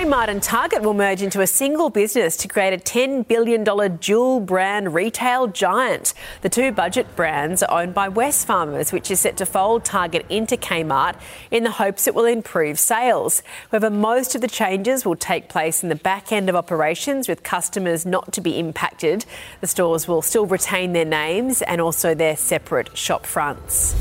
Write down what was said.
Kmart and Target will merge into a single business to create a $10 billion dual brand retail giant. The two budget brands are owned by Wesfarmers, which is set to fold Target into Kmart in the hopes it will improve sales. However, most of the changes will take place in the back end of operations with customers not to be impacted. The stores will still retain their names and also their separate shop fronts.